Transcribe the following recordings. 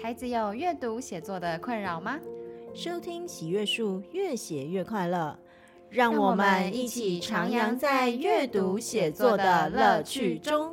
孩子有阅读写作的困扰吗？收听喜阅树，越写越快乐，让我们一起徜徉在阅读写作的乐趣中。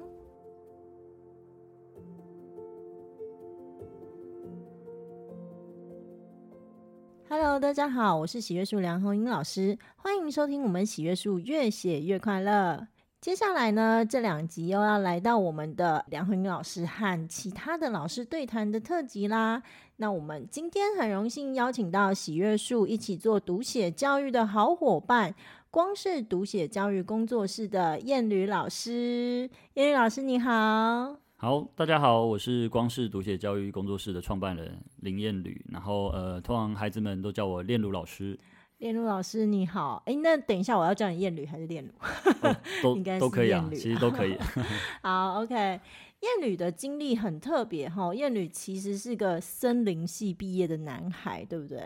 Hello，大家好，我是喜阅树梁红英老师，欢迎收听我们喜阅树越写越快乐。接下来呢，这两集又要来到我们的梁慧英老师和其他的老师对谈的特辑啦。那我们今天很荣幸邀请到喜悦树一起做读写教育的好伙伴，光是读写教育工作室的彦履老师。彦履老师你好，好，大家好，我是光是读写教育工作室的创办人林彦履，然后呃，通常孩子们都叫我练儒老师。练儒老师你好，哎，那等一下我要叫你彦履还是练儒？哦、都 应该都可以啊，其实都可以。好，OK，彦履的经历很特别哈，彦履其实是个森林系毕业的男孩，对不对？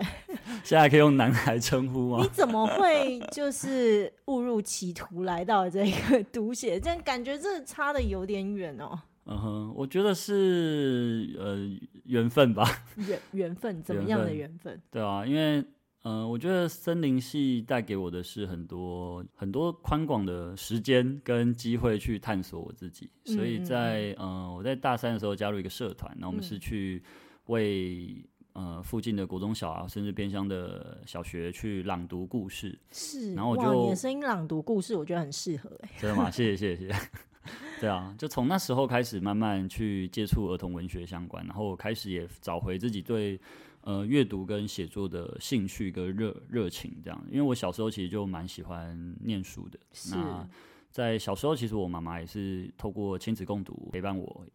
现在可以用男孩称呼吗？你怎么会就是误入歧途来到这个读写？这样感觉这差的有点远哦。嗯哼，我觉得是呃缘分吧。缘缘分怎么样的缘分？对啊，因为。嗯、呃，我觉得森林系带给我的是很多很多宽广的时间跟机会去探索我自己，所以在嗯、呃，我在大三的时候加入一个社团，那我们是去为呃附近的国中小啊，甚至偏乡的小学去朗读故事。是，然后我就你的声音朗读故事，我觉得很适合哎。真的吗？谢谢谢谢谢谢。对啊，就从那时候开始慢慢去接触儿童文学相关，然后开始也找回自己对。呃，阅读跟写作的兴趣跟热热情，这样，因为我小时候其实就蛮喜欢念书的。是。那在小时候，其实我妈妈也是透过亲子共读陪伴我，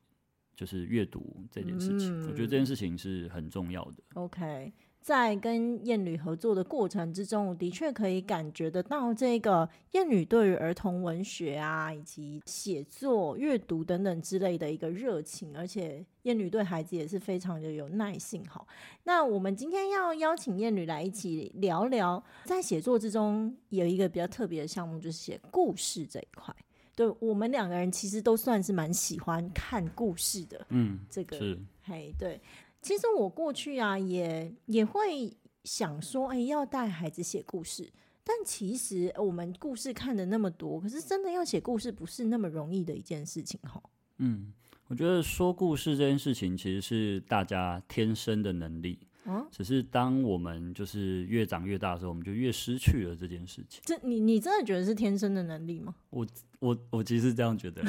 就是阅读这件事情。嗯。我觉得这件事情是很重要的。OK。在跟燕女合作的过程之中，我的确可以感觉得到这个燕女对于儿童文学啊，以及写作、阅读等等之类的一个热情，而且燕女对孩子也是非常的有耐性。好，那我们今天要邀请燕女来一起聊聊，在写作之中有一个比较特别的项目，就是写故事这一块。对，我们两个人其实都算是蛮喜欢看故事的。嗯，这个是，嘿，对。其实我过去啊，也也会想说，哎，要带孩子写故事。但其实我们故事看的那么多，可是真的要写故事，不是那么容易的一件事情，哈。嗯，我觉得说故事这件事情，其实是大家天生的能力。嗯，只是当我们就是越长越大的时候，我们就越失去了这件事情。这你你真的觉得是天生的能力吗？我我我其实这样觉得。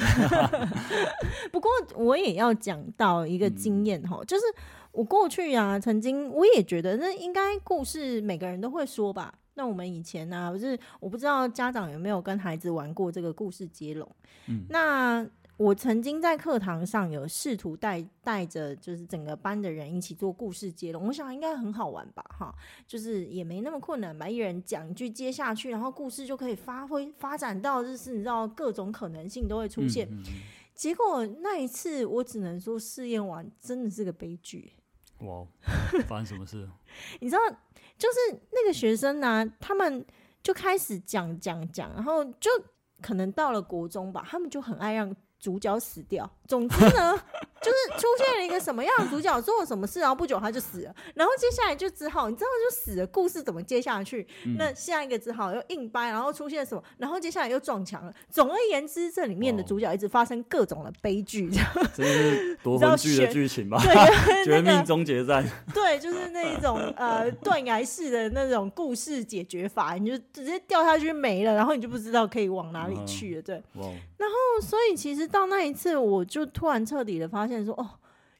不过我也要讲到一个经验哈，嗯，就是我过去啊，曾经我也觉得那应该故事每个人都会说吧。那我们以前呢，啊，不是我不知道家长有没有跟孩子玩过这个故事接龙。嗯，那。我曾经在课堂上有试图带带着就是整个班的人一起做故事接龙，我想应该很好玩吧，哈，就是也没那么困难吧，一人讲一句接下去，然后故事就可以发挥发展到就是你知道各种可能性都会出现。嗯嗯嗯。结果那一次我只能说试验完真的是个悲剧。哇，发生什么事？你知道，就是那个学生呢，啊，他们就开始讲讲讲，然后就可能到了国中吧，他们就很爱让。主角死掉，总之呢，就是出现了一个什么样的主角做了什么事，然后不久他就死了，然后接下来就只好你知道就死了，故事怎么接下去？嗯、那下一个只好又硬掰，然后出现什么？然后接下来又撞墙了。总而言之，这里面的主角一直发生各种的悲剧，这样。这是夺魂 剧的剧情吧？对，绝命终结战。对，就是那一种呃断崖式的那种故事解决法，你就直接掉下去没了，然后你就不知道可以往哪里去了。对，然后所以其实。到那一次，我就突然彻底的发现说，哦，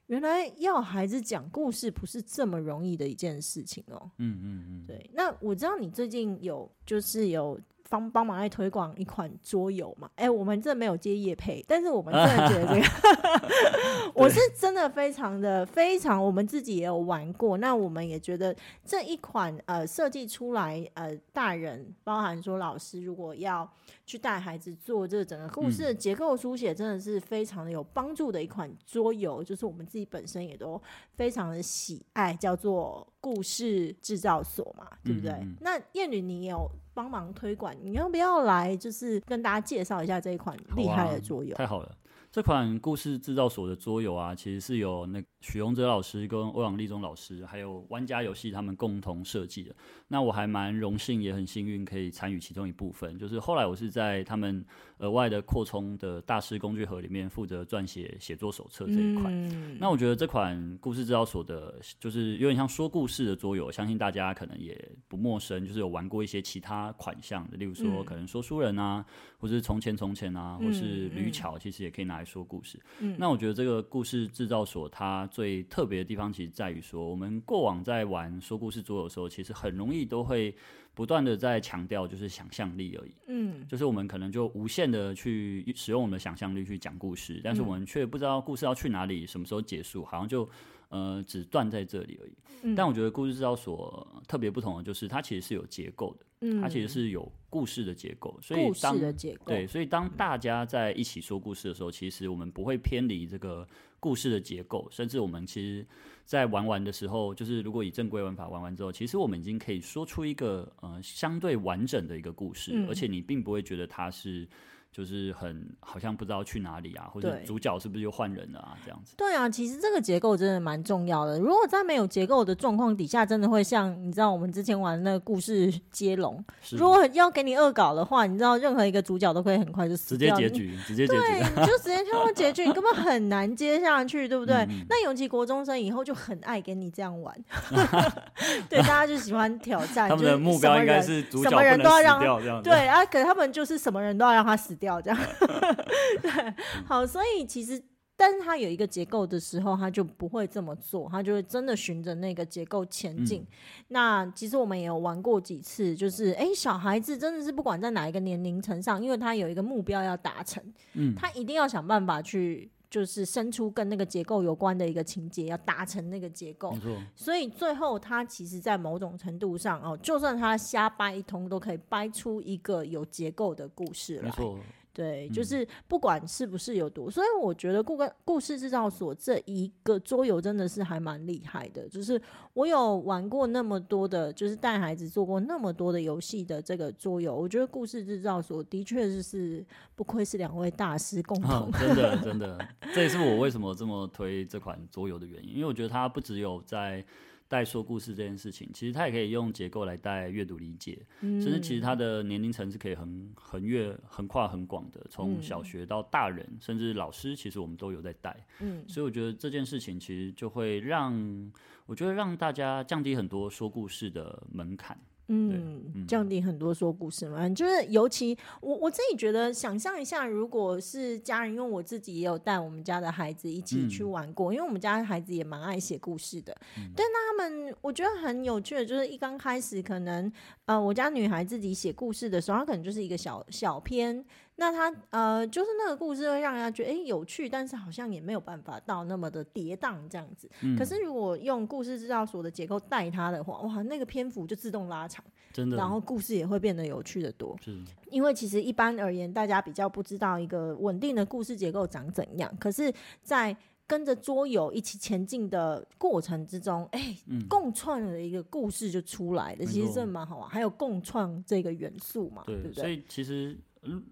原来要孩子讲故事不是这么容易的一件事情哦。嗯嗯嗯，对。那我知道你最近有，就是有。帮帮忙来推广一款桌游嘛？哎、欸，我们这没有接业配，但是我们真的觉得这个，我是真的非常的非常，我们自己也有玩过。那我们也觉得这一款呃设计出来呃，大人包含说老师如果要去带孩子做这整个故事的结构书写，真的是非常的有帮助的一款桌游，就是我们自己本身也都非常的喜爱，叫做故事制造所嘛，对不对？嗯嗯，那燕女，你有帮忙推广，你要不要来？就是跟大家介绍一下这一款厉害的桌游。啊，太好了，这款故事制造所的桌游啊，其实是由那许荣哲老师跟欧阳立中老师，还有玩家游戏他们共同设计的。那我还蛮荣幸，也很幸运可以参与其中一部分。就是后来我是在他们额外的扩充的大师工具盒里面负责撰写写作手册这一块。嗯、那我觉得这款故事制造所的，就是有点像说故事的桌游，相信大家可能也不陌生，就是有玩过一些其他款项的，例如说可能说书人啊，或是从前从前啊，或是吕巧，其实也可以拿来。说故事，嗯，那我觉得这个故事制造所它最特别的地方，其实在于说，我们过往在玩说故事桌游的时候，其实很容易都会不断的在强调就是想象力而已，嗯，就是我们可能就无限的去使用我们的想象力去讲故事，但是我们却不知道故事要去哪里，什么时候结束，好像就。呃，只断在这里而已。嗯、但我觉得故事制造所特别不同的就是，它其实是有结构的。嗯，它其实是有故事的结构。所以当对，所以当大家在一起说故事的时候，其实我们不会偏离这个故事的结构。甚至我们其实，在玩完的时候，就是如果以正规玩法玩完之后，其实我们已经可以说出一个呃相对完整的一个故事，嗯、而且你并不会觉得它是。就是很好像不知道去哪里啊，或者主角是不是又换人了啊？这样子。对啊，其实这个结构真的蛮重要的。如果在没有结构的状况底下，真的会像你知道我们之前玩的那个故事 接龙，如果要给你恶搞的话，你知道任何一个主角都可以很快就死掉，直接结局，直接结局，对，你就直接跳到结局，你根本很难接下去，对不对？嗯嗯，那尤其国中生以后就很爱跟你这样玩，对，大家就喜欢挑战，他们的目标应该是主角不能死掉这样，对啊，可是他们就是什么人都要让他死掉。掉这样，对，好，所以其实，但是他有一个结构的时候，他就不会这么做，他就会真的循着那个结构前进。嗯、那其实我们也有玩过几次，就是哎、欸，小孩子真的是不管在哪一个年龄层上，因为他有一个目标要达成，嗯，他一定要想办法去，就是生出跟那个结构有关的一个情节，要达成那个结构。没错。所以最后他其实，在某种程度上哦，就算他瞎掰一通，都可以掰出一个有结构的故事来。没错。对，就是不管是不是有毒，嗯、所以我觉得故故事制造所这一个桌游真的是还蛮厉害的。就是我有玩过那么多的，就是带孩子做过那么多的游戏的这个桌游，我觉得故事制造所的确是是不愧是两位大师共同、啊。真的真的，这也是我为什么这么推这款桌游的原因，因为我觉得它不只有在。带说故事这件事情，其实它也可以用结构来带阅读理解，嗯、甚至其实它的年龄层是可以横横越、横跨很广的，从小学到大人，嗯、甚至老师，其实我们都有在带。嗯，所以我觉得这件事情其实就会让，我觉得让大家降低很多说故事的门槛。嗯，降低很多说故事嘛，就是尤其我我自己觉得，想象一下，如果是家人，因为我自己也有带我们家的孩子一起去玩过，嗯、因为我们家的孩子也蛮爱写故事的。嗯、但他们我觉得很有趣的，就是一刚开始可能呃，我家女孩自己写故事的时候，她可能就是一个小小篇。那他呃，就是那个故事会让人家觉得哎、欸、有趣，但是好像也没有办法到那么的跌宕这样子。嗯、可是如果用故事制造所的结构带他的话，哇，那个篇幅就自动拉长，真的。然后故事也会变得有趣的多。是。因为其实一般而言，大家比较不知道一个稳定的故事结构长怎样。可是，在跟着桌游一起前进的过程之中，哎、欸，嗯、共创的一个故事就出来了。其实这蛮好玩，还有共创这个元素嘛，对，对不对？所以其实。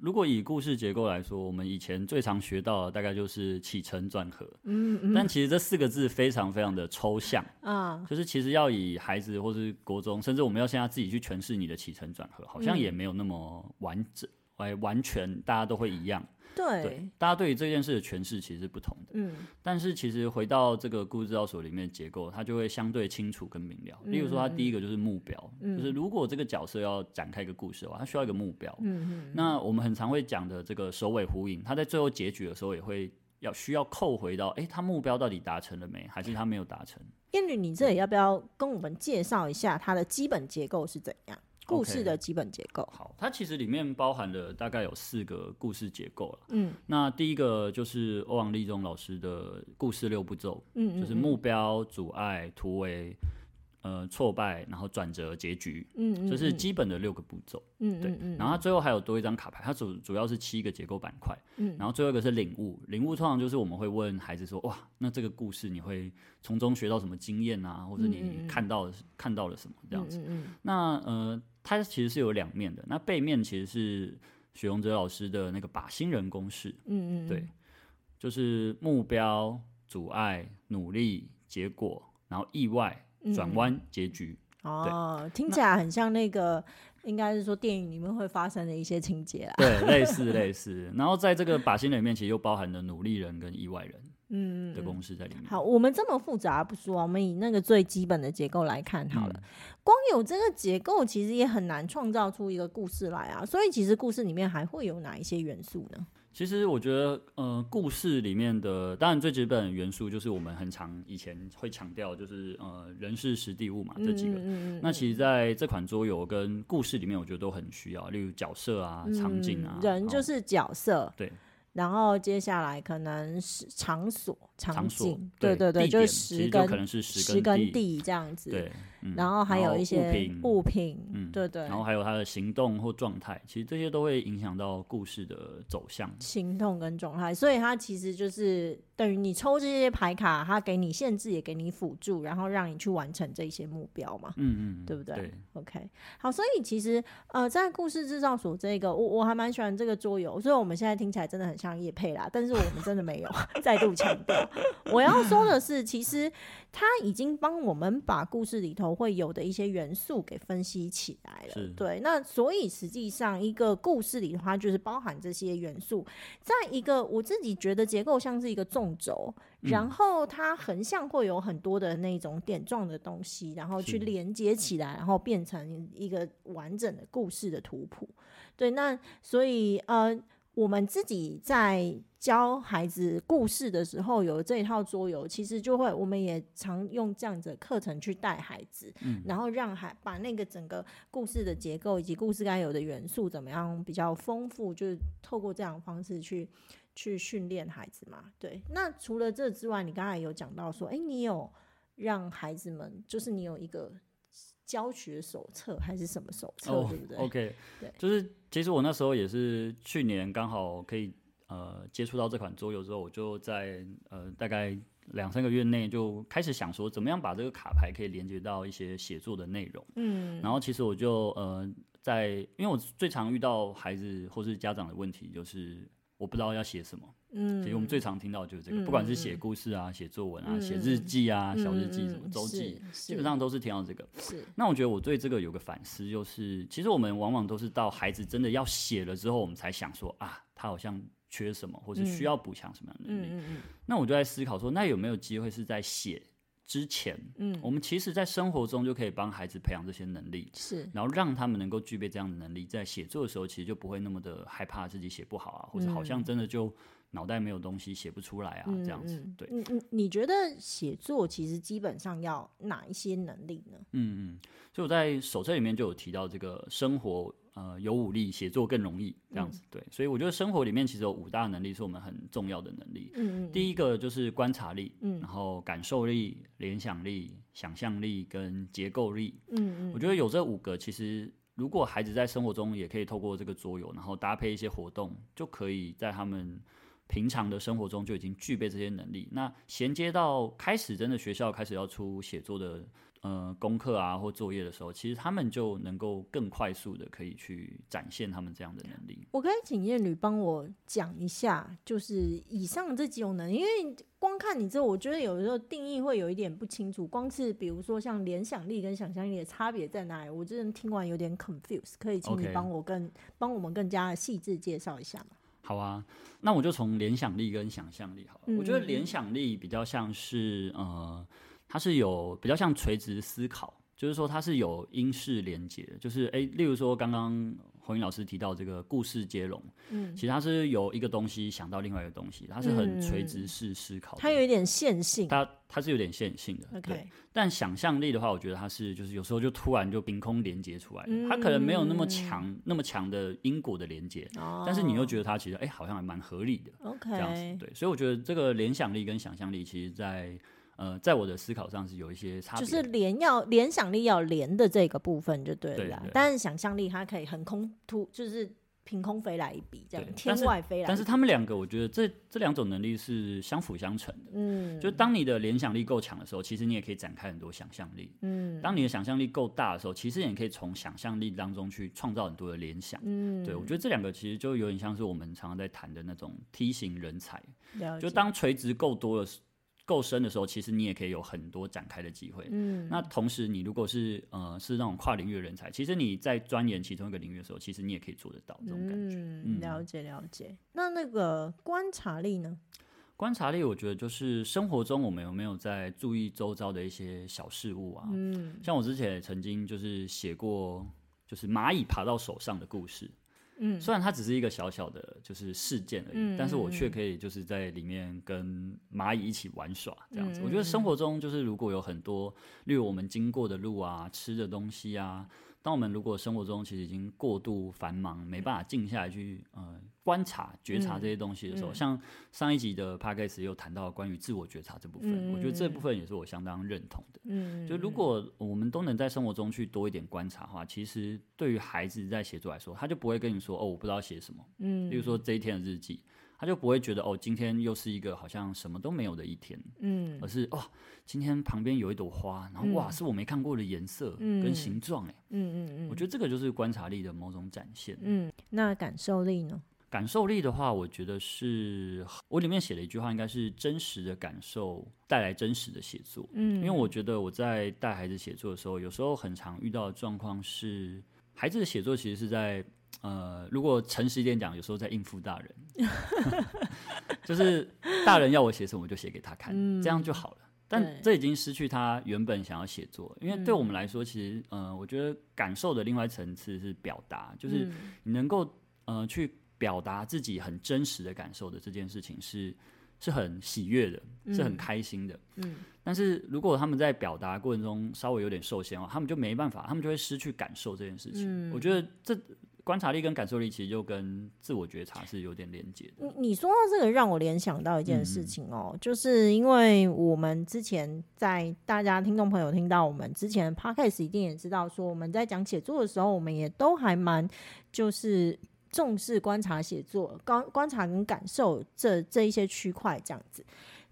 如果以故事结构来说，我们以前最常学到的大概就是起承转合。嗯嗯。但其实这四个字非常非常的抽象啊，就是其实要以孩子或是国中，甚至我们要现在自己去诠释你的起承转合，好像也没有那么完整，完完全大家都会一样。对，对，大家对于这件事的诠释其实是不同的。嗯，但是其实回到这个故事制造所里面的结构，它就会相对清楚跟明了。例如说，它第一个就是目标，嗯、就是如果这个角色要展开一个故事的话，它需要一个目标。嗯嗯。那我们很常会讲的这个首尾呼应，它在最后结局的时候也会要需要扣回到，哎、欸，他目标到底达成了没？还是他没有达成？燕女，你这里要不要跟我们介绍一下它的基本结构是怎样？故事的基本结构。Okay, 好，它其实里面包含了大概有四个故事结构了。嗯，那第一个就是欧阳立中老师的故事六步骤，嗯，嗯，嗯，就是目标、阻碍、突围。呃，挫败，然后转折，结局，嗯，嗯，嗯，这是基本的六个步骤，嗯，对，嗯，然后它最后还有多一张卡牌，它主主要是七个结构板块，嗯，然后最后一个是领悟，领悟通常就是我们会问孩子说，哇，那这个故事你会从中学到什么经验啊，或者你看到、看到了什么这样子，嗯，那呃，它其实是有两面的，那背面其实是许荣哲老师的那个靶心人公式，嗯嗯，对。就是目标、阻碍、努力、结果，然后意外、转弯、嗯、结局。哦，听起来很像那个，应该是说电影里面会发生的一些情节啊。对，类似类似。然后在这个靶心人里面，其实又包含了努力人跟意外人。嗯，的公式在里面。好，我们这么复杂不说，我们以那个最基本的结构来看好了。嗯、光有这个结构，其实也很难创造出一个故事来啊。所以，其实故事里面还会有哪一些元素呢？其实我觉得，呃，故事里面的当然最基本的元素就是我们很常以前会强调，就是呃，人事实地物嘛，这几个。嗯嗯嗯，那其实在这款桌游跟故事里面，我觉得都很需要，例如角色啊、场景啊。嗯、人就是角色。对。然后接下来可能是场所、场景，对对对，就是时跟可能是时跟地这样子。对。然后还有一些物品，物品，嗯，对对。然后还有他的行动或状态，其实这些都会影响到故事的走向。行动跟状态，所以它其实就是等于你抽这些牌卡，它给你限制，也给你辅助，然后让你去完成这些目标嘛。嗯嗯，对不对？对。OK，好，所以其实呃，在故事制造所这个，我我还蛮喜欢这个桌游，所以我们现在听起来真的很像叶配啦，但是我们真的没有。再度强调，我要说的是，其实他已经帮我们把故事里头。会有的一些元素给分析起来了，对，那所以实际上一个故事里的话，就是包含这些元素，在一个我自己觉得结构像是一个纵轴，然后它横向会有很多的那种点状的东西，然后去连接起来，然后变成一个完整的故事的图谱。对，那所以呃。我们自己在教孩子故事的时候，有这一套桌游，其实就会，我们也常用这样子的课程去带孩子，嗯，然后让孩把那个整个故事的结构以及故事该有的元素怎么样比较丰富，就是透过这样的方式去去训练孩子嘛。对，那除了这之外，你刚才有讲到说，哎，你有让孩子们，就是你有一个。教学手册还是什么手册，oh, 对不对？OK，对，就是其实我那时候也是去年刚好可以呃接触到这款桌游之后，我就在呃大概两三个月内就开始想说，怎么样把这个卡牌可以连接到一些写作的内容。嗯，然后其实我就呃在，因为我最常遇到孩子或是家长的问题就是我不知道要写什么。嗯，所以我们最常听到就是这个，嗯、不管是写故事啊、写、嗯、作文啊、写、嗯、日记啊、嗯、小日记什么周记，基本上都是听到这个。是。那我觉得我对这个有个反思，就是其实我们往往都是到孩子真的要写了之后，我们才想说啊，他好像缺什么，或是需要补强什么样的能力。嗯嗯嗯、那我就在思考说，那有没有机会是在写之前，嗯，我们其实在生活中就可以帮孩子培养这些能力，是，然后让他们能够具备这样的能力，在写作的时候，其实就不会那么的害怕自己写不好啊，或者好像真的就。脑袋没有东西写不出来啊，这样子。对，嗯嗯，你觉得写作其实基本上要哪一些能力呢？嗯嗯，所以我在手册里面就有提到这个生活呃有武力，写作更容易这样子。对，所以我觉得生活里面其实有五大能力是我们很重要的能力。第一个就是观察力，嗯，然后感受力、联想力、想象力跟结构力。嗯嗯，我觉得有这五个，其实如果孩子在生活中也可以透过这个桌游，然后搭配一些活动，就可以在他们。平常的生活中就已经具备这些能力，那衔接到开始真的学校开始要出写作的呃功课啊或作业的时候，其实他们就能够更快速的可以去展现他们这样的能力。我可以请燕女帮我讲一下，就是以上这几种能力，因为光看你这，我觉得有时候定义会有一点不清楚。光是比如说像联想力跟想象力的差别在哪里，我真的听完有点 confused。可以请你帮我更帮.我们更加细致介绍一下吗？好啊，那我就从联想力跟想象力好了。嗯、我觉得联想力比较像是呃，它是有比较像垂直思考，就是说它是有因式连接，就是哎，例如说刚刚。红英老师提到这个故事接龙，嗯，其实它是有一个东西想到另外一个东西，它是很垂直式思考的，它有一点线性，它它是有点线性的，OK。对，但想象力的话，我觉得它是就是有时候就突然就凭空连接出来的，嗯、它可能没有那么强那么强的因果的连接，哦、但是你又觉得它其实哎好像还蛮合理的，OK。这样子，对，所以我觉得这个联想力跟想象力，其实在。呃，在我的思考上是有一些差别，就是联要联想力要连的这个部分就对了，但是想象力它可以横空突，就是凭空飞来一笔，这样天外飞来。但是他们两个，我觉得这这两种能力是相辅相成的。嗯，就当你的联想力够强的时候，其实你也可以展开很多想象力。嗯，当你的想象力够大的时候，其实也可以从想象力当中去创造很多的联想。嗯，对，我觉得这两个其实就有点像是我们常常在谈的那种梯形人才。就当垂直够多的时候。够深的时候，其实你也可以有很多展开的机会。嗯，那同时，你如果是呃是那种跨领域的人才，其实你在钻研其中一个领域的时候，其实你也可以做得到这种感觉。嗯，了解了解。那那个观察力呢？观察力，我觉得就是生活中我们有没有在注意周遭的一些小事物啊？嗯，像我之前也曾经就是写过，就是蚂蚁爬到手上的故事。嗯，虽然它只是一个小小的就是事件而已，嗯、但是我却可以就是在里面跟蚂蚁一起玩耍这样子。嗯、我觉得生活中就是如果有很多，例如我们经过的路啊、吃的东西啊。当我们如果生活中其实已经过度繁忙，没办法静下来去呃观察、觉察这些东西的时候，嗯嗯、像上一集的 Podcast 又谈到关于自我觉察这部分，嗯、我觉得这部分也是我相当认同的。嗯，就如果我们都能在生活中去多一点观察的话，其实对于孩子在写作来说，他就不会跟你说哦，我不知道写什么。嗯，比如说这一天的日记。他就不会觉得哦，今天又是一个好像什么都没有的一天，嗯，而是哦，今天旁边有一朵花，然后哇，是我没看过的颜色跟形状，哎，嗯嗯嗯，我觉得这个就是观察力的某种展现，嗯，那感受力呢？感受力的话，我觉得是我里面写了一句话，应该是真实的感受带来真实的写作，嗯，因为我觉得我在带孩子写作的时候，有时候很常遇到的状况是，孩子的写作其实是在。呃，如果诚实一点讲，有时候在应付大人，就是大人要我写什么，我就写给他看，嗯、这样就好了。但这已经失去他原本想要写作，因为对我们来说，其实，呃，我觉得感受的另外一层次是表达，就是你能够呃去表达自己很真实的感受的这件事情是是很喜悦的，是很开心的。嗯。嗯但是如果他们在表达过程中稍微有点受限的话，他们就没办法，他们就会失去感受这件事情。嗯、我觉得这。观察力跟感受力其实就跟自我觉察是有点连接的。你你说到这个，让我联想到一件事情哦，嗯、就是因为我们之前在大家听众朋友听到我们之前 podcast 一定也知道，说我们在讲写作的时候，我们也都还蛮就是重视观察写作、观观察跟感受这这一些区块这样子。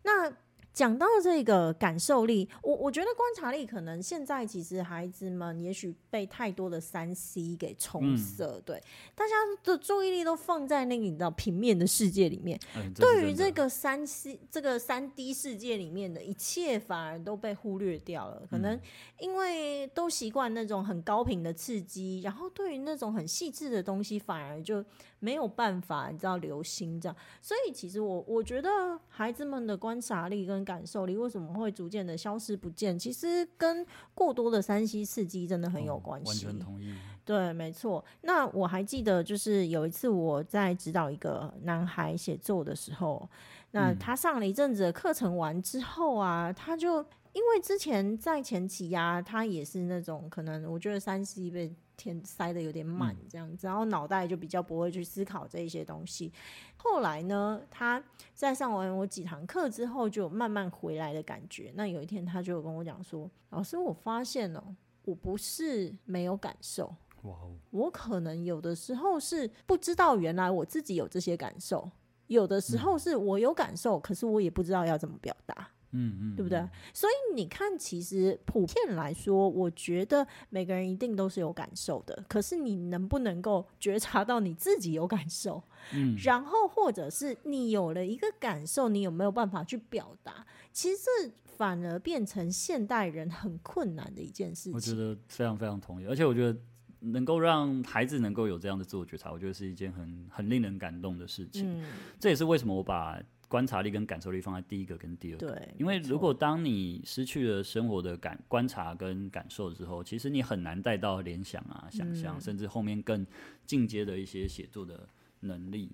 那讲到这个感受力，我我觉得观察力可能现在其实孩子们也许被太多的三 C 给冲色，嗯、对，大家的注意力都放在那个你知道平面的世界里面，嗯、对于这个三 C 这个三 D 世界里面的一切反而都被忽略掉了，可能因为都习惯那种很高频的刺激，然后对于那种很细致的东西反而就。没有办法，你知道留心这样，所以其实我我觉得孩子们的观察力跟感受力为什么会逐渐的消失不见，其实跟过多的三 C 刺激真的很有关系。完全同意。对，没错。那我还记得，就是有一次我在指导一个男孩写作的时候，那他上了一阵子的课程完之后啊，他就因为之前在前期呀、啊，他也是那种可能我觉得三 C 被。天塞的有点满，这样子，然后脑袋就比较不会去思考这一些东西。后来呢，他在上完我几堂课之后，就慢慢回来的感觉。那有一天，他就跟我讲说：“老师，我发现哦，我不是没有感受，哇哦，我可能有的时候是不知道原来我自己有这些感受，有的时候是我有感受，可是我也不知道要怎么表达。”嗯嗯，对不对？所以你看，其实普遍来说，我觉得每个人一定都是有感受的。可是你能不能够觉察到你自己有感受？嗯，然后或者是你有了一个感受，你有没有办法去表达？其实这反而变成现代人很困难的一件事情。我觉得非常非常同意，而且我觉得能够让孩子能够有这样的自我觉察，我觉得是一件很很令人感动的事情。嗯，这也是为什么我把。观察力跟感受力放在第一个跟第二个，对，因为如果当你失去了生活的感观察跟感受之后，其实你很难带到联想啊、想象，嗯、甚至后面更进阶的一些写作的能力。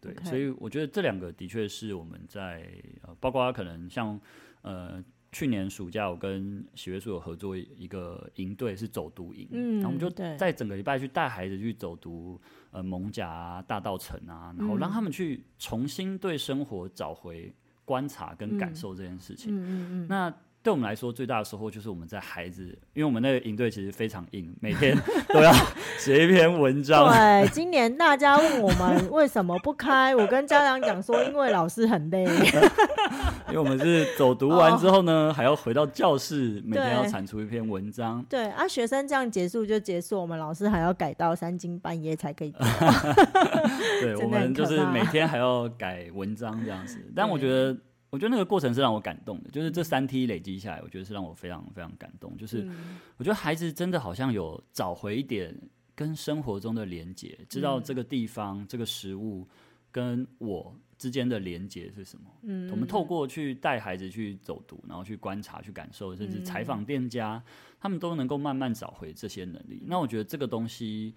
对.所以我觉得这两个的确是我们在呃，包括可能像呃。去年暑假，我跟喜悦树有合作一个营队，是走读营，嗯，然后我们就在整个礼拜去带孩子去走读，呃，蒙甲啊、大道城啊，然后让他们去重新对生活找回观察跟感受这件事情。嗯嗯嗯。那对我们来说最大的收获就是我们在孩子，因为我们那个营队其实非常硬，每天都要 写一篇文章。对，今年大家问我们为什么不开，我跟家长讲说，因为老师很累。因为我们是走读完之后呢，哦、还要回到教室，每天要产出一篇文章。对啊，学生这样结束就结束，我们老师还要改到三更半夜才可以。对，我们就是每天还要改文章这样子。但我觉得。我觉得那个过程是让我感动的，就是这三梯累积下来，我觉得是让我非常非常感动。就是我觉得孩子真的好像有找回一点跟生活中的连接，知道这个地方、这个食物跟我之间的连接是什么。嗯，我们透过去带孩子去走读，然后去观察、去感受，甚至采访店家，他们都能够慢慢找回这些能力。那我觉得这个东西。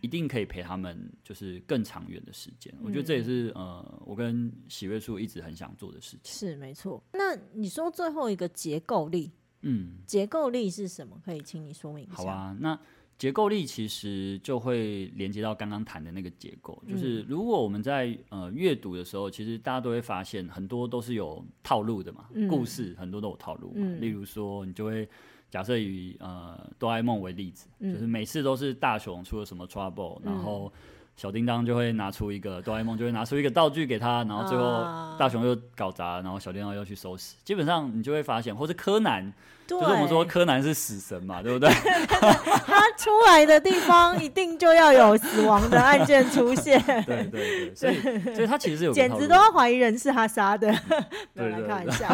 一定可以陪他们，就是更长远的时间。嗯、我觉得这也是呃，我跟喜悦树一直很想做的事情。是没错。那你说最后一个结构力，嗯，结构力是什么？可以请你说明一下。好啊，那结构力其实就会连接到刚刚谈的那个结构，就是如果我们在呃阅读的时候，其实大家都会发现很多都是有套路的嘛，嗯、故事很多都有套路嘛。嗯、例如说，你就会。假设以呃哆啦 A 梦为例子，嗯、就是每次都是大雄出了什么 trouble，、嗯、然后小叮当就会拿出一个哆啦 A 梦就会拿出一个道具给他，然后最后大雄又搞砸，然后小叮当又去收拾。基本上你就会发现，或是柯南，对就是我们说柯南是死神嘛，对不对？他出来的地方一定就要有死亡的案件出现。对对对，所以 所以他其实是有简直都要怀疑人是他杀的。对，来看一下。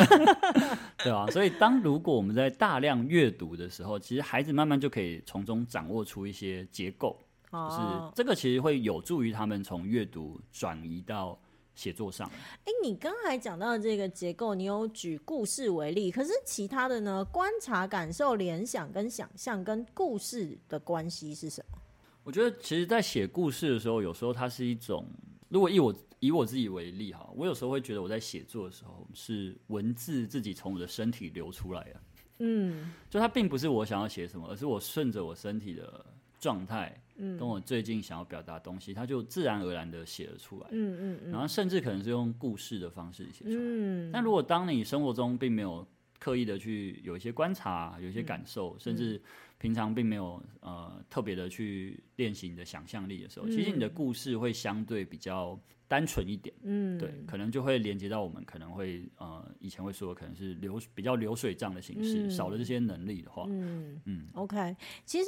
对啊，所以当如果我们在大量阅读的时候，其实孩子慢慢就可以从中掌握出一些结构，哦、就是这个其实会有助于他们从阅读转移到写作上。哎，你刚才讲到的这个结构，你有举故事为例，可是其他的呢？观察、感受、联想跟想象跟故事的关系是什么？我觉得，其实，在写故事的时候，有时候它是一种，如果以我。以我自己为例哈，我有时候会觉得我在写作的时候是文字自己从我的身体流出来的，嗯，就它并不是我想要写什么，而是我顺着我身体的状态，嗯，跟我最近想要表达的东西，他就自然而然的写了出来，嗯嗯嗯，然后甚至可能是用故事的方式写出来，嗯，但如果当你生活中并没有刻意的去有一些观察，有一些感受，甚至平常并没有呃特别的去练习你的想象力的时候，其实你的故事会相对比较。单纯一点，嗯，对，可能就会连接到我们可能会呃以前会说可能是流比较流水账的形式，嗯、少了这些能力的话，嗯嗯，嗯，OK，其实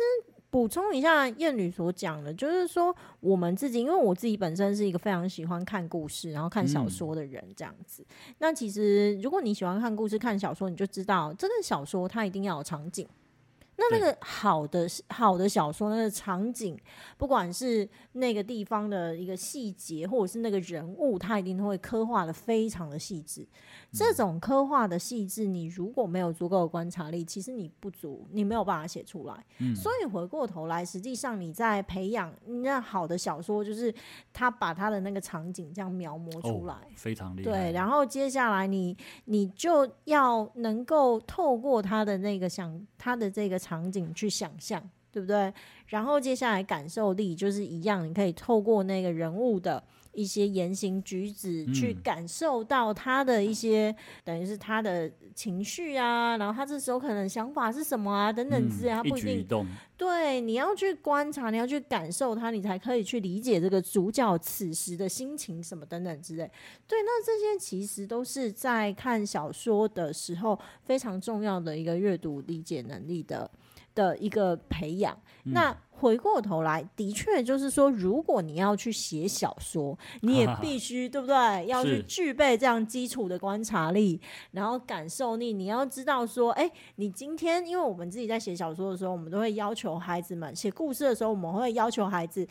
补充一下燕女所讲的，就是说我们自己，因为我自己本身是一个非常喜欢看故事，然后看小说的人，这样子。嗯、那其实如果你喜欢看故事、看小说，你就知道这个小说它一定要有场景。那那个好的好的小说，那个场景，不管是那个地方的一个细节，或者是那个人物，他一定都会刻画的非常的细致。这种刻画的细致，你如果没有足够的观察力，其实你不足，你没有办法写出来。嗯、所以回过头来，实际上你在培养那好的小说，就是他把他的那个场景这样描摹出来，哦、非常厉害。对，然后接下来你你就要能够透过他的那个想他的这个场景去想象，对不对？然后接下来感受力就是一样，你可以透过那个人物的。一些言行举止，去感受到他的一些，嗯、等于是他的情绪啊，然后他这时候可能想法是什么啊，等等之类，他不一定。对，你要去观察，你要去感受它，你才可以去理解这个主角此时的心情什么等等之类。对，那这些其实都是在看小说的时候非常重要的一个阅读理解能力的的一个培养。嗯、那回过头来，的确就是说，如果你要去写小说，你也必须对不对？要去具备这样基础的观察力，然后感受力。你要知道说，哎，你今天，因为我们自己在写小说的时候，我们都会要求孩子们写故事的时候，我们会要求孩子。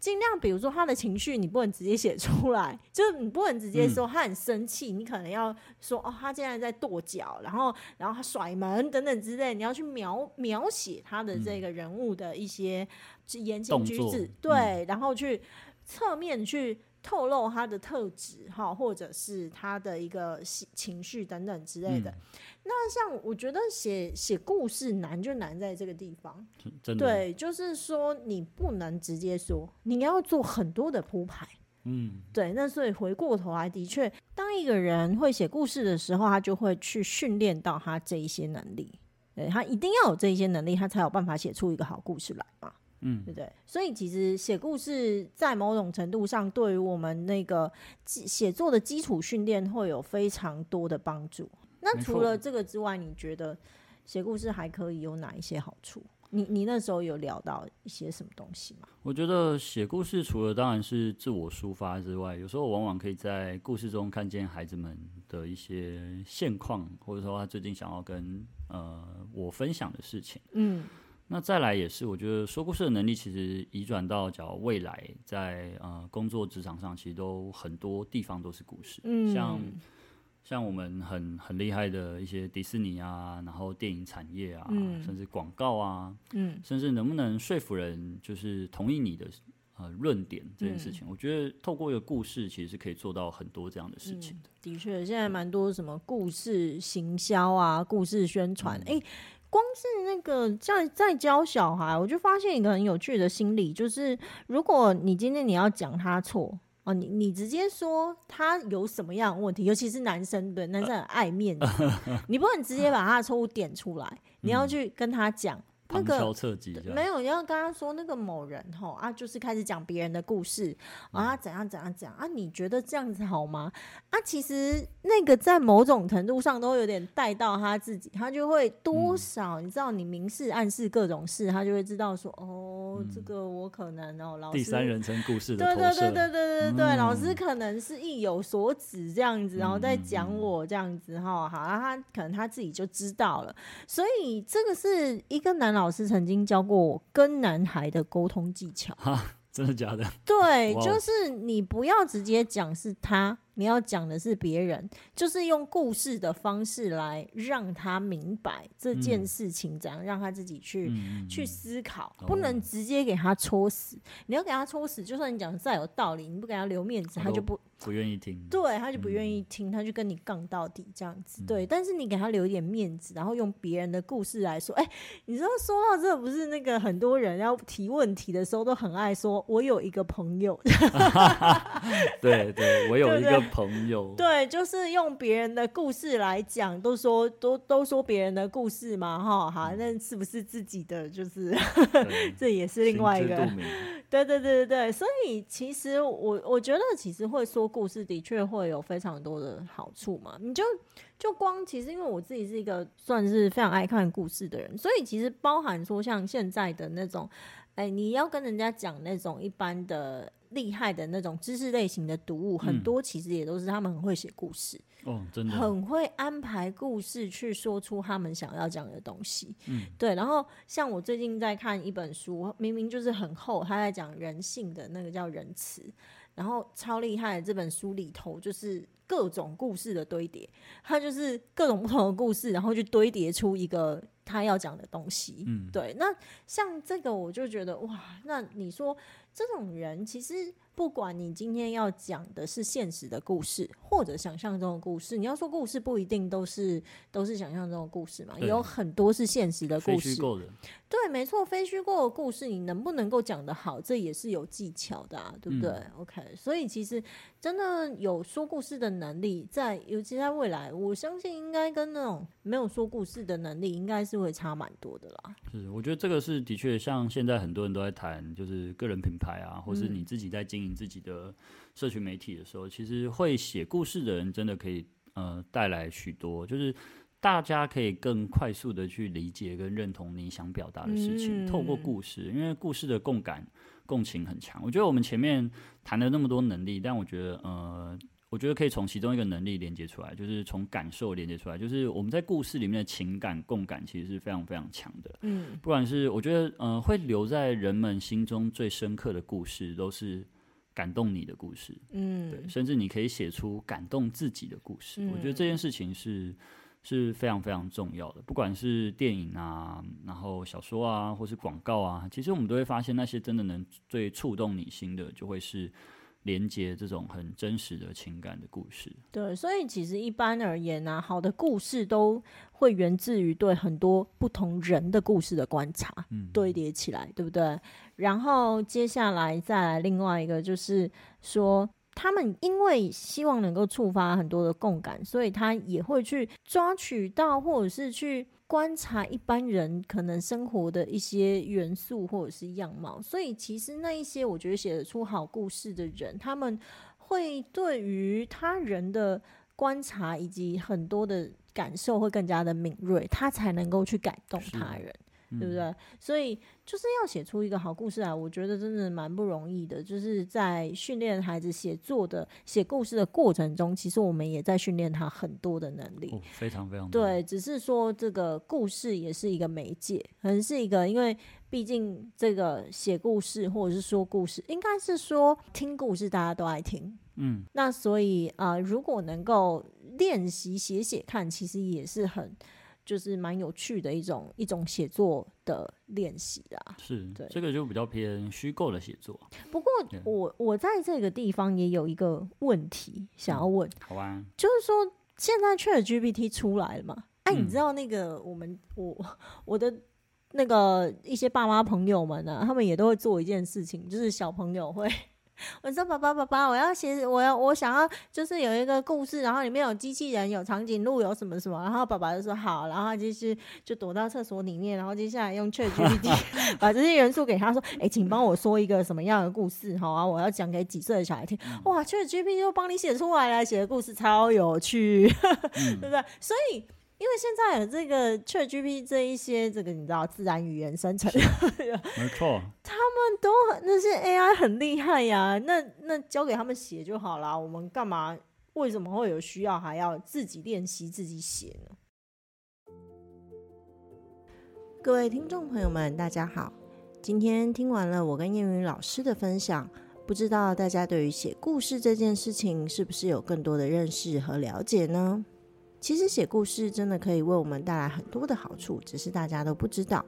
尽量，比如说他的情绪，你不能直接写出来，就是你不能直接说他很生气，嗯、你可能要说哦，他现在在跺脚，然后然后他甩门等等之类，你要去描描写他的这个人物的一些言行举止，对，嗯、然后去侧面去。透露他的特质哈，或者是他的一个情绪等等之类的。嗯、那像我觉得写写故事难就难在这个地方。对，就是说你不能直接说，你要做很多的铺排。嗯，对。那所以回过头来，的确，当一个人会写故事的时候，他就会去训练到他这一些能力。对，他一定要有这一些能力，他才有办法写出一个好故事来嘛。嗯，对不对？所以其实写故事在某种程度上，对于我们那个写作的基础训练会有非常多的帮助。那除了这个之外，你觉得写故事还可以有哪一些好处？你你那时候有聊到一些什么东西吗？我觉得写故事除了当然是自我抒发之外，有时候往往可以在故事中看见孩子们的一些现况，或者说他最近想要跟呃我分享的事情。嗯，那再来也是，我觉得说故事的能力其实移转到假如未来在呃工作职场上，其实都很多地方都是故事。嗯，像。像我们很很厉害的一些迪士尼啊，然后电影产业啊，嗯、甚至广告啊，嗯、甚至能不能说服人就是同意你的呃论点这件事情，嗯、我觉得透过一个故事，其实是可以做到很多这样的事情的。确，现在蛮多什么故事行销啊，故事宣传，哎、嗯欸，光是那个在在教小孩，我就发现一个很有趣的心理，就是如果你今天你要讲他错。啊，你你直接说他有什么样的问题，尤其是男生，对，男生很爱面子，你不能直接把他的错误点出来，你要去跟他讲。那个没有，你要跟他说那个某人吼啊，就是开始讲别人的故事啊，怎样怎样讲啊？你觉得这样子好吗？啊，其实那个在某种程度上都有点带到他自己，他就会多少，嗯、你知道，你明示暗示各种事，他就会知道说哦，嗯、这个我可能哦，老师第三人称故事的对对对对对对对，嗯、老师可能是意有所指这样子，然后再讲我这样子哈，好，他可能他自己就知道了，所以这个是一个男老师曾经教过我跟男孩的沟通技巧。哈，真的假的？对，就是你不要直接讲是他。你要讲的是别人，就是用故事的方式来让他明白这件事情怎样，让他自己去、嗯、去思考，不能直接给他戳死。你要给他戳死，就算你讲的再有道理，你不给他留面子，他就不不愿意听。对，他就不愿意听，他就跟你杠到底这样子。对，但是你给他留一点面子，然后用别人的故事来说。哎、欸，你知道说到这，不是那个很多人要提问题的时候都很爱说，我有一个朋友。对对，我有一个。朋友 对，就是用别人的故事来讲，都说都都说别人的故事嘛，哈哈，那是不是自己的？就是 这也是另外一个，对对对对对。所以其实我我觉得，其实会说故事的确会有非常多的好处嘛。你就就光其实，因为我自己是一个算是非常爱看故事的人，所以其实包含说像现在的那种，哎，你要跟人家讲那种一般的。厉害的那种知识类型的读物，很多其实也都是他们很会写故事，哦，真的很会安排故事去说出他们想要讲的东西。嗯，对。然后像我最近在看一本书，明明就是很厚，他在讲人性的那个叫仁慈，然后超厉害的这本书里头就是各种故事的堆叠，它就是各种不同的故事，然后去堆叠出一个他要讲的东西。嗯，对。那像这个，我就觉得哇，那你说。这种人其实。不管你今天要讲的是现实的故事，或者想象中的故事，你要说故事不一定都是都是想象中的故事嘛，有很多是现实的故事。对，没错，非虚构的故事，你能不能够讲得好，这也是有技巧的，啊，对不对，嗯？OK，所以其实真的有说故事的能力，在尤其在未来，我相信应该跟那种没有说故事的能力，应该是会差蛮多的啦。是，我觉得这个是的确，像现在很多人都在谈，就是个人品牌啊，或是你自己在经营。自己的社群媒体的时候，其实会写故事的人真的可以呃带来许多，就是大家可以更快速的去理解跟认同你想表达的事情，嗯、透过故事，因为故事的共感共情很强。我觉得我们前面谈了那么多能力，但我觉得呃，我觉得可以从其中一个能力连接出来，就是从感受连接出来，就是我们在故事里面的情感共感其实是非常非常强的。嗯，不管是我觉得呃会留在人们心中最深刻的故事，都是。感动你的故事，嗯，对，甚至你可以写出感动自己的故事。嗯，我觉得这件事情是是非常非常重要的。不管是电影啊，然后小说啊，或是广告啊，其实我们都会发现，那些真的能最触动你心的，就会是连接这种很真实的情感的故事。对，所以其实一般而言呢、啊，好的故事都会源自于对很多不同人的故事的观察，嗯，堆叠起来，对不对？然后接下来再来另外一个，就是说他们因为希望能够触发很多的共感，所以他也会去抓取到，或者是去。观察一般人可能生活的一些元素或者是样貌，所以其实那一些我觉得写得出好故事的人，他们会对于他人的观察以及很多的感受会更加的敏锐，他才能够去感动他人。对不对？所以就是要写出一个好故事来，我觉得真的蛮不容易的。就是在训练孩子写作的写故事的过程中，其实我们也在训练他很多的能力，哦、非常非常对。只是说这个故事也是一个媒介，可能是一个，因为毕竟这个写故事或者是说故事，应该是说听故事大家都爱听，嗯。那所以啊、呃，如果能够练习写写看，其实也是很。就是蛮有趣的一种一种写作的练习啦，是对这个就比较偏虚构的写作。不过我我在这个地方也有一个问题想要问，嗯、好啊，就是说现在 ChatGPT 出来了嘛？哎、啊，你知道那个我们我我的那个一些爸妈朋友们呢、啊，他们也都会做一件事情，就是小朋友会。我说：“爸爸，爸爸，我要写，我要，我想要，就是有一个故事，然后里面有机器人，有长颈鹿，有什么什么。”然后爸爸就说：“好。”然后就是就躲到厕所里面，然后接下来用 ChatGPT 把这些元素给他说：“哎、欸，请帮我说一个什么样的故事？好啊，我要讲给几岁的小孩听。嗯”哇，ChatGPT 就帮你写出来了，写的故事超有趣，嗯、对不对？所以。因为现在有这个 ChatGPT 这一些这个你知道自然语言生成，没错，他们都那些 AI 很厉害呀，那那交给他们写就好啦。我们干嘛？为什么会有需要还要自己练习自己写呢？各位听众朋友们，大家好，今天听完了我跟燕云老师的分享，不知道大家对于写故事这件事情是不是有更多的认识和了解呢？其实写故事真的可以为我们带来很多的好处，只是大家都不知道。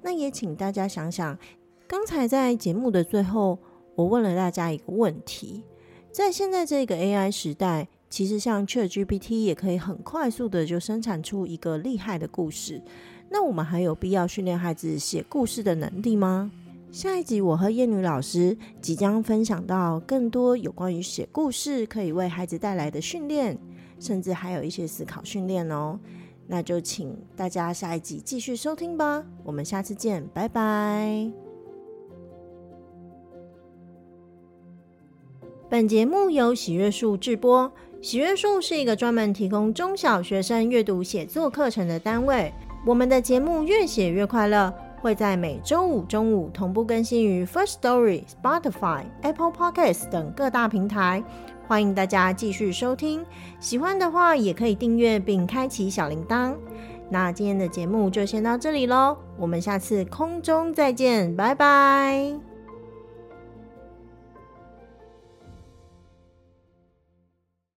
那也请大家想想，刚才在节目的最后，我问了大家一个问题：在现在这个 AI 时代，其实像 ChatGPT 也可以很快速的就生产出一个厉害的故事。那我们还有必要训练孩子写故事的能力吗？下一集我和燕女老师即将分享到更多有关于写故事可以为孩子带来的训练。甚至还有一些思考训练哦，那就请大家下一集继续收听吧。我们下次见，拜拜。本节目由喜悦树制播，喜悦树是一个专门提供中小学生阅读写作课程的单位。我们的节目越写越快乐，会在每周五中午同步更新于 First Story、Spotify、Apple Podcasts 等各大平台。欢迎大家继续收听，喜欢的话也可以订阅并开启小铃铛。那今天的节目就先到这里喽，我们下次空中再见，拜拜。